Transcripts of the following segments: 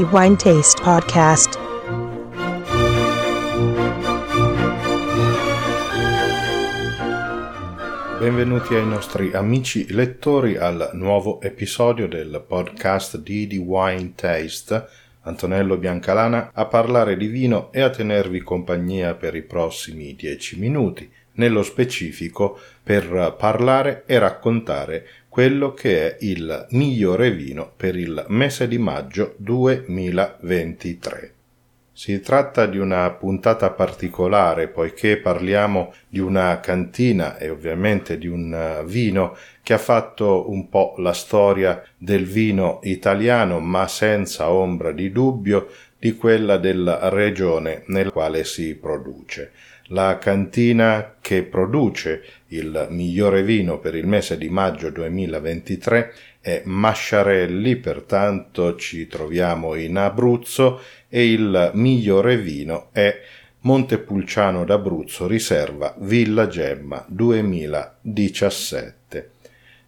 the Wine Taste Podcast. Benvenuti ai nostri amici lettori al nuovo episodio del podcast di The Wine Taste. Antonello Biancalana a parlare di vino e a tenervi compagnia per i prossimi dieci minuti, nello specifico per parlare e raccontare quello che è il migliore vino per il mese di maggio 2023. Si tratta di una puntata particolare poiché parliamo di una cantina e ovviamente di un eh, vino che ha fatto un po' la storia del vino italiano, ma senza ombra di dubbio di quella della regione nel quale si produce. La cantina che produce il migliore vino per il mese di maggio 2023 è Masciarelli, pertanto ci troviamo in Abruzzo e il migliore vino è Montepulciano d'Abruzzo Riserva Villa Gemma 2017.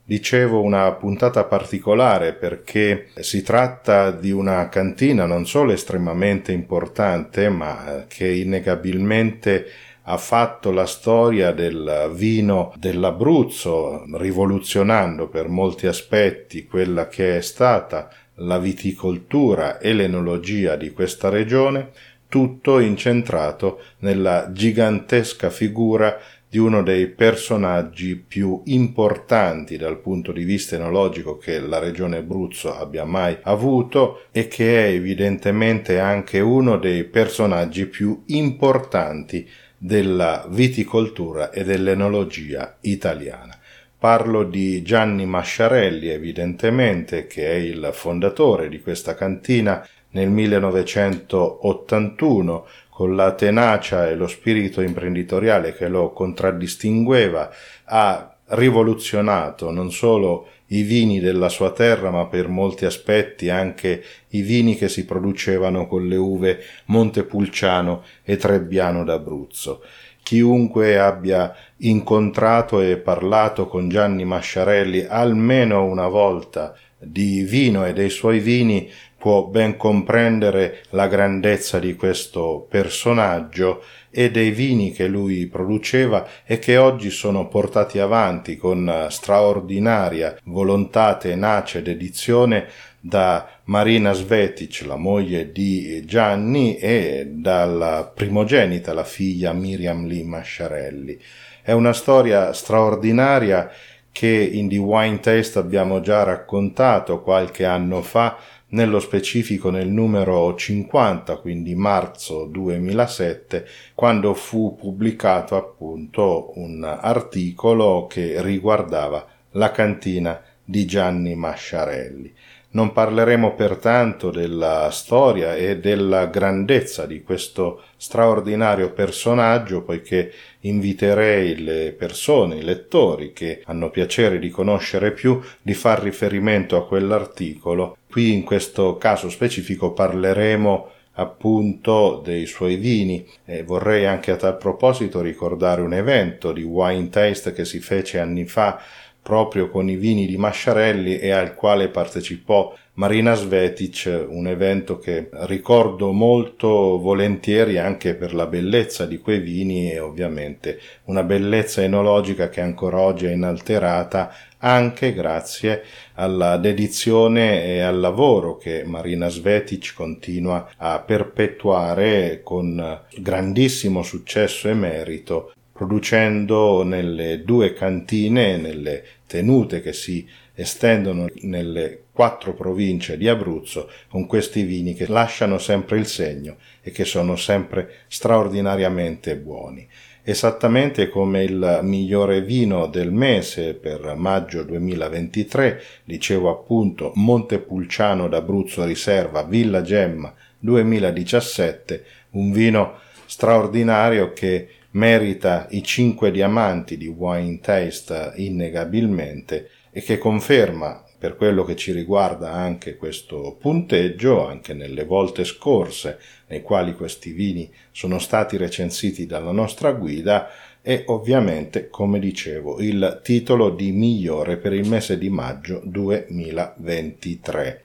Dicevo una puntata particolare perché si tratta di una cantina non solo estremamente importante, ma che innegabilmente ha fatto la storia del vino dell'Abruzzo, rivoluzionando per molti aspetti quella che è stata la viticoltura e l'enologia di questa regione, tutto incentrato nella gigantesca figura di uno dei personaggi più importanti dal punto di vista enologico che la regione Abruzzo abbia mai avuto e che è evidentemente anche uno dei personaggi più importanti della viticoltura e dell'enologia italiana. Parlo di Gianni Masciarelli, evidentemente, che è il fondatore di questa cantina nel 1981, con la tenacia e lo spirito imprenditoriale che lo contraddistingueva, ha rivoluzionato non solo i vini della sua terra, ma per molti aspetti anche i vini che si producevano con le uve Montepulciano e Trebbiano d'Abruzzo. Chiunque abbia incontrato e parlato con Gianni Masciarelli almeno una volta di vino e dei suoi vini può ben comprendere la grandezza di questo personaggio e dei vini che lui produceva e che oggi sono portati avanti con straordinaria volontà, tenacia ed edizione da Marina Svetic, la moglie di Gianni, e dalla primogenita, la figlia Miriam Lee Masciarelli. È una storia straordinaria che in The Wine Taste abbiamo già raccontato qualche anno fa nello specifico nel numero 50, quindi marzo 2007, quando fu pubblicato appunto un articolo che riguardava la cantina di Gianni Masciarelli. Non parleremo pertanto della storia e della grandezza di questo straordinario personaggio, poiché inviterei le persone, i lettori che hanno piacere di conoscere più, di far riferimento a quell'articolo. Qui in questo caso specifico parleremo appunto dei suoi vini e vorrei anche a tal proposito ricordare un evento di Wine Taste che si fece anni fa proprio con i vini di Masciarelli e al quale partecipò Marina Svetic, un evento che ricordo molto volentieri anche per la bellezza di quei vini e ovviamente una bellezza enologica che ancora oggi è inalterata anche grazie alla dedizione e al lavoro che Marina Svetic continua a perpetuare con grandissimo successo e merito producendo nelle due cantine, nelle tenute che si estendono nelle quattro province di Abruzzo, con questi vini che lasciano sempre il segno e che sono sempre straordinariamente buoni. Esattamente come il migliore vino del mese per maggio 2023, dicevo appunto Montepulciano d'Abruzzo Riserva Villa Gemma 2017, un vino straordinario che merita i cinque diamanti di Wine Taste innegabilmente e che conferma per quello che ci riguarda anche questo punteggio, anche nelle volte scorse nei quali questi vini sono stati recensiti dalla nostra guida, e ovviamente, come dicevo, il titolo di migliore per il mese di maggio 2023.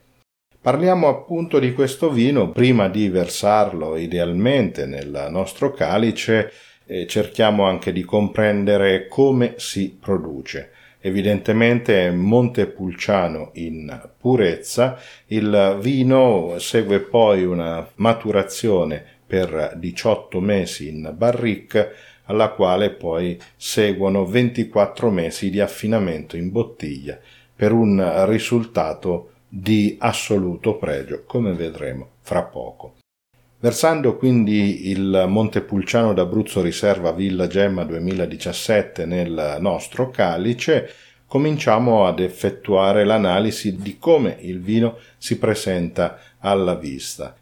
Parliamo appunto di questo vino prima di versarlo idealmente nel nostro calice e cerchiamo anche di comprendere come si produce. Evidentemente Montepulciano in purezza, il vino segue poi una maturazione per 18 mesi in barrique alla quale poi seguono 24 mesi di affinamento in bottiglia per un risultato di assoluto pregio, come vedremo fra poco. Versando quindi il Montepulciano d'Abruzzo Riserva Villa Gemma 2017 nel nostro calice, cominciamo ad effettuare l'analisi di come il vino si presenta alla vista.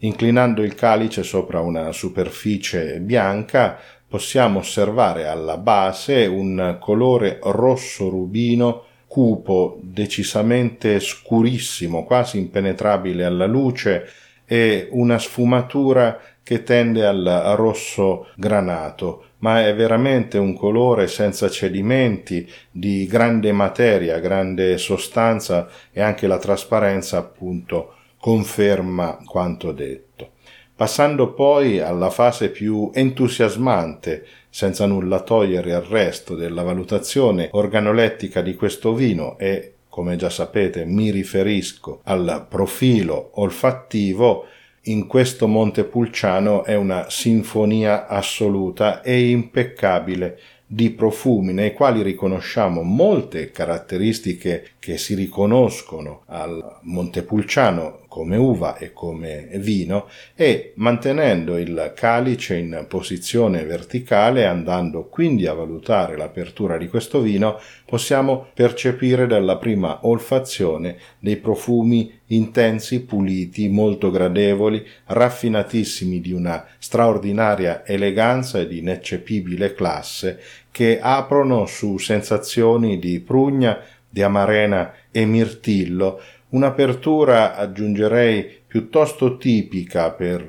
Inclinando il calice sopra una superficie bianca, possiamo osservare alla base un colore rosso rubino cupo, decisamente scurissimo, quasi impenetrabile alla luce, e una sfumatura che tende al rosso granato, ma è veramente un colore senza cedimenti, di grande materia, grande sostanza e anche la trasparenza appunto conferma quanto detto. Passando poi alla fase più entusiasmante senza nulla togliere al resto della valutazione organolettica di questo vino e, come già sapete, mi riferisco al profilo olfattivo, in questo Montepulciano è una sinfonia assoluta e impeccabile di profumi nei quali riconosciamo molte caratteristiche che si riconoscono al Montepulciano come uva e come vino e mantenendo il calice in posizione verticale andando quindi a valutare l'apertura di questo vino possiamo percepire dalla prima olfazione dei profumi intensi, puliti, molto gradevoli, raffinatissimi di una straordinaria eleganza e di ineccepibile classe che aprono su sensazioni di prugna, di amarena e mirtillo, un'apertura aggiungerei piuttosto tipica per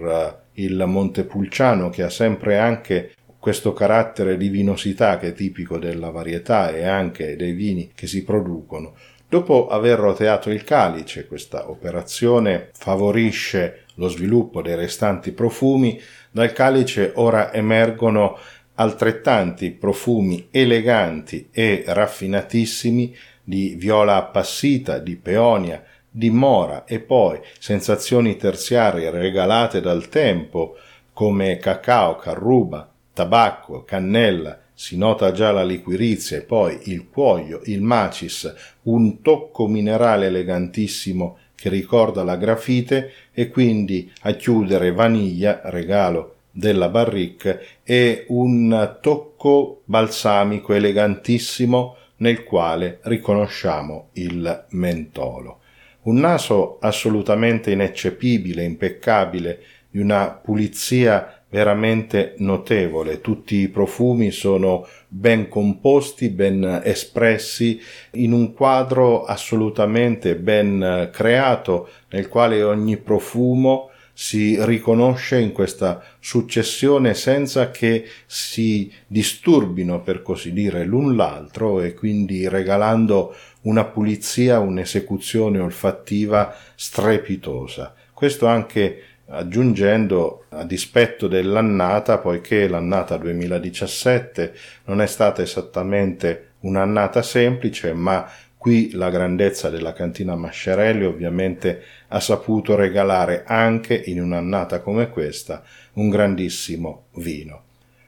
eh, il Montepulciano che ha sempre anche questo carattere di vinosità che è tipico della varietà e anche dei vini che si producono. Dopo aver roteato il calice, questa operazione favorisce lo sviluppo dei restanti profumi, dal calice ora emergono altrettanti profumi eleganti e raffinatissimi di viola appassita, di peonia, di mora e poi sensazioni terziarie regalate dal tempo come cacao, carruba, tabacco, cannella, si nota già la liquirizia e poi il cuoio, il macis, un tocco minerale elegantissimo che ricorda la grafite e quindi a chiudere vaniglia, regalo della barrique e un tocco balsamico elegantissimo nel quale riconosciamo il mentolo. Un naso assolutamente ineccepibile, impeccabile, di una pulizia veramente notevole. Tutti i profumi sono ben composti, ben espressi, in un quadro assolutamente ben creato, nel quale ogni profumo si riconosce in questa successione senza che si disturbino, per così dire, l'un l'altro e quindi regalando una pulizia, un'esecuzione olfattiva strepitosa. Questo anche aggiungendo a dispetto dell'annata, poiché l'annata 2017 non è stata esattamente un'annata semplice, ma Qui la grandezza della cantina Mascerelli ovviamente ha saputo regalare anche in un'annata come questa un grandissimo vino.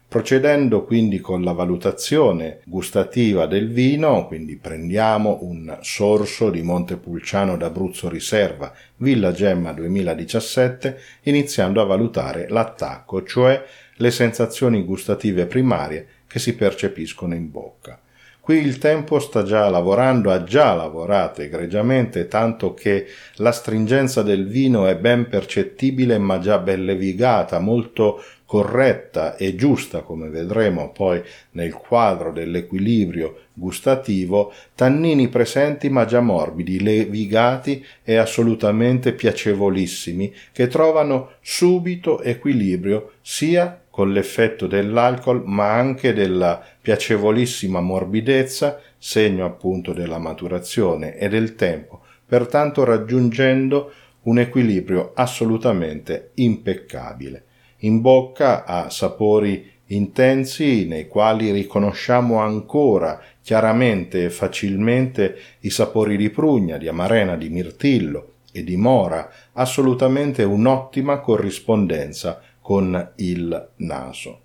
Procedendo quindi con la valutazione gustativa del vino, quindi prendiamo un sorso di Montepulciano d'Abruzzo Riserva Villa Gemma 2017, iniziando a valutare l'attacco, cioè le sensazioni gustative primarie che si percepiscono in bocca. Qui il tempo sta già lavorando, ha già lavorato egregiamente, tanto che la stringenza del vino è ben percettibile ma già ben levigata, molto corretta e giusta, come vedremo poi nel quadro dell'equilibrio gustativo, tannini presenti ma già morbidi, levigati e assolutamente piacevolissimi, che trovano subito equilibrio sia con l'effetto dell'alcol ma anche della piacevolissima morbidezza, segno appunto della maturazione e del tempo, pertanto raggiungendo un equilibrio assolutamente impeccabile. In bocca ha sapori intensi nei quali riconosciamo ancora chiaramente e facilmente i sapori di prugna, di amarena, di mirtillo e di mora, assolutamente un'ottima corrispondenza con il naso.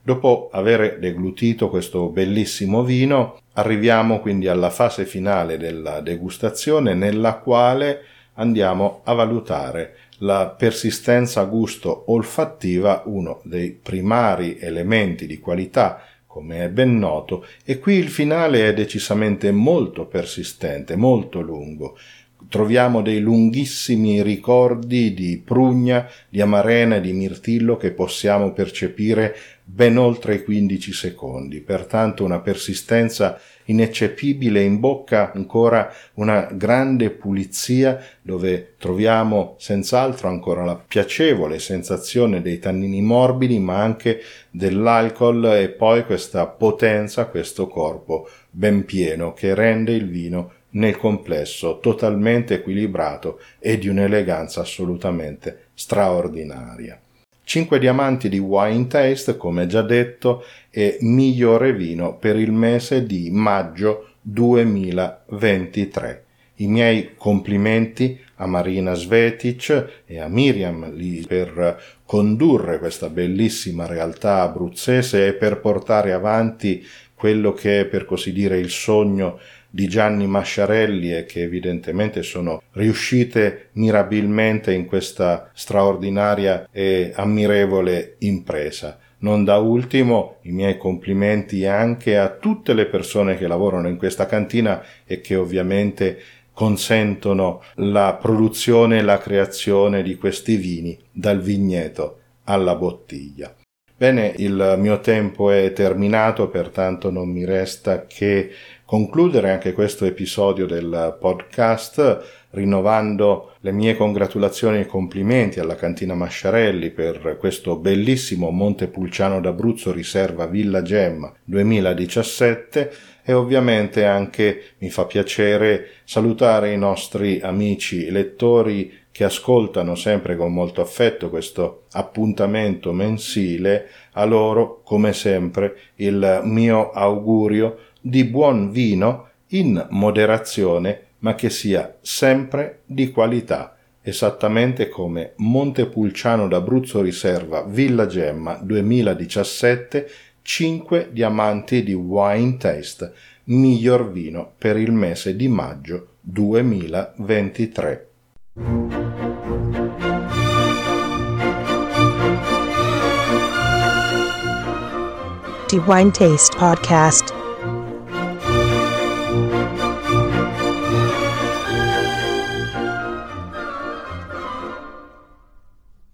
Dopo aver deglutito questo bellissimo vino, arriviamo quindi alla fase finale della degustazione nella quale andiamo a valutare la persistenza gusto olfattiva, uno dei primari elementi di qualità come è ben noto, e qui il finale è decisamente molto persistente, molto lungo. Troviamo dei lunghissimi ricordi di prugna, di amarena e di mirtillo che possiamo percepire ben oltre i 15 secondi, pertanto una persistenza ineccepibile in bocca ancora una grande pulizia dove troviamo senz'altro ancora la piacevole sensazione dei tannini morbidi ma anche dell'alcol e poi questa potenza, questo corpo ben pieno che rende il vino nel complesso totalmente equilibrato e di un'eleganza assolutamente straordinaria. 5 diamanti di Wine Taste, come già detto, e migliore vino per il mese di maggio 2023. I miei complimenti a Marina Svetic e a Miriam lì per condurre questa bellissima realtà abruzzese e per portare avanti quello che è per così dire il sogno di Gianni Masciarelli e che evidentemente sono riuscite mirabilmente in questa straordinaria e ammirevole impresa. Non da ultimo i miei complimenti anche a tutte le persone che lavorano in questa cantina e che ovviamente consentono la produzione e la creazione di questi vini dal vigneto alla bottiglia. Bene, il mio tempo è terminato, pertanto non mi resta che concludere anche questo episodio del podcast rinnovando le mie congratulazioni e complimenti alla cantina Masciarelli per questo bellissimo Montepulciano d'Abruzzo riserva Villa Gemma 2017 e ovviamente anche mi fa piacere salutare i nostri amici lettori che ascoltano sempre con molto affetto questo appuntamento mensile, a loro, come sempre, il mio augurio di buon vino in moderazione, ma che sia sempre di qualità, esattamente come Montepulciano d'Abruzzo Riserva Villa Gemma 2017 5 diamanti di Wine Taste, miglior vino per il mese di maggio 2023. The Wine Taste Podcast